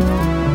No.